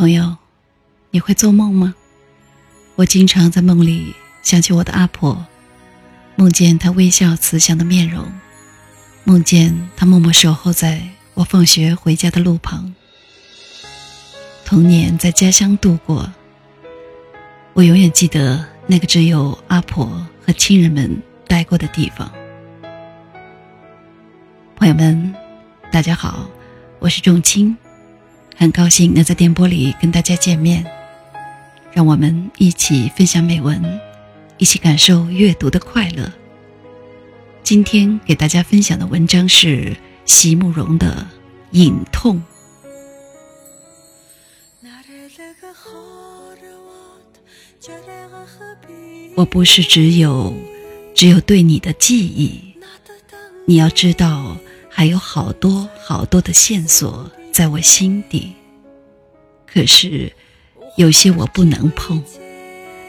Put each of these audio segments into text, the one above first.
朋友，你会做梦吗？我经常在梦里想起我的阿婆，梦见她微笑慈祥的面容，梦见她默默守候在我放学回家的路旁。童年在家乡度过，我永远记得那个只有阿婆和亲人们待过的地方。朋友们，大家好，我是仲青。很高兴能在电波里跟大家见面，让我们一起分享美文，一起感受阅读的快乐。今天给大家分享的文章是席慕容的《隐痛》。我不是只有，只有对你的记忆。你要知道，还有好多好多的线索。在我心底，可是有些我不能碰，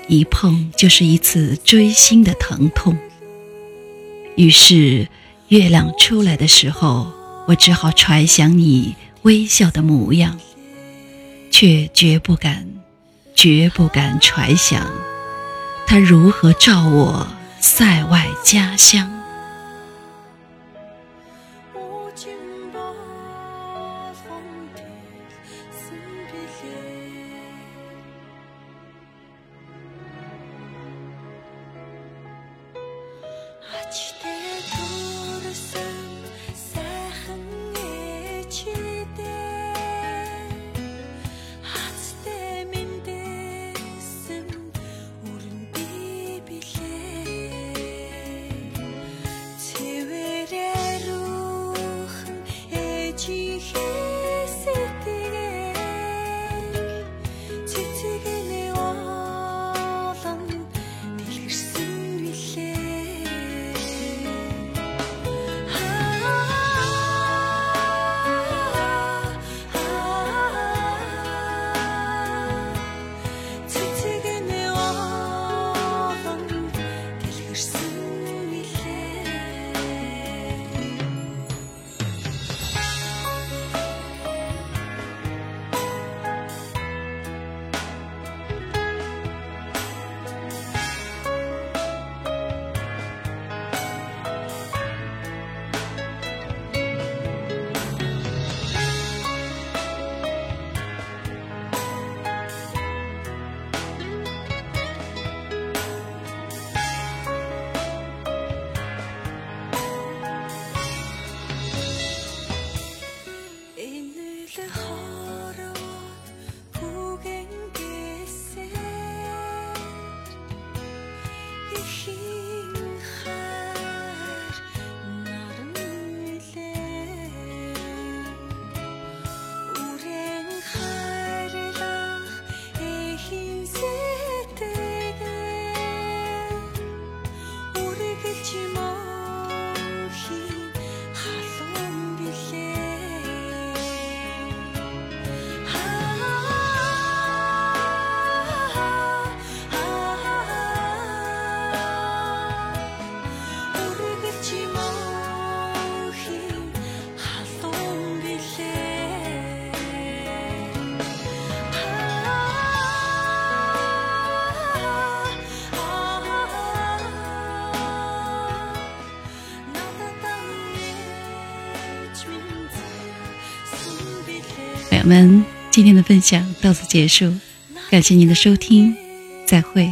一碰就是一次锥心的疼痛。于是月亮出来的时候，我只好揣想你微笑的模样，却绝不敢，绝不敢揣想，它如何照我塞外家乡。ちてと的好我们今天的分享到此结束，感谢您的收听，再会。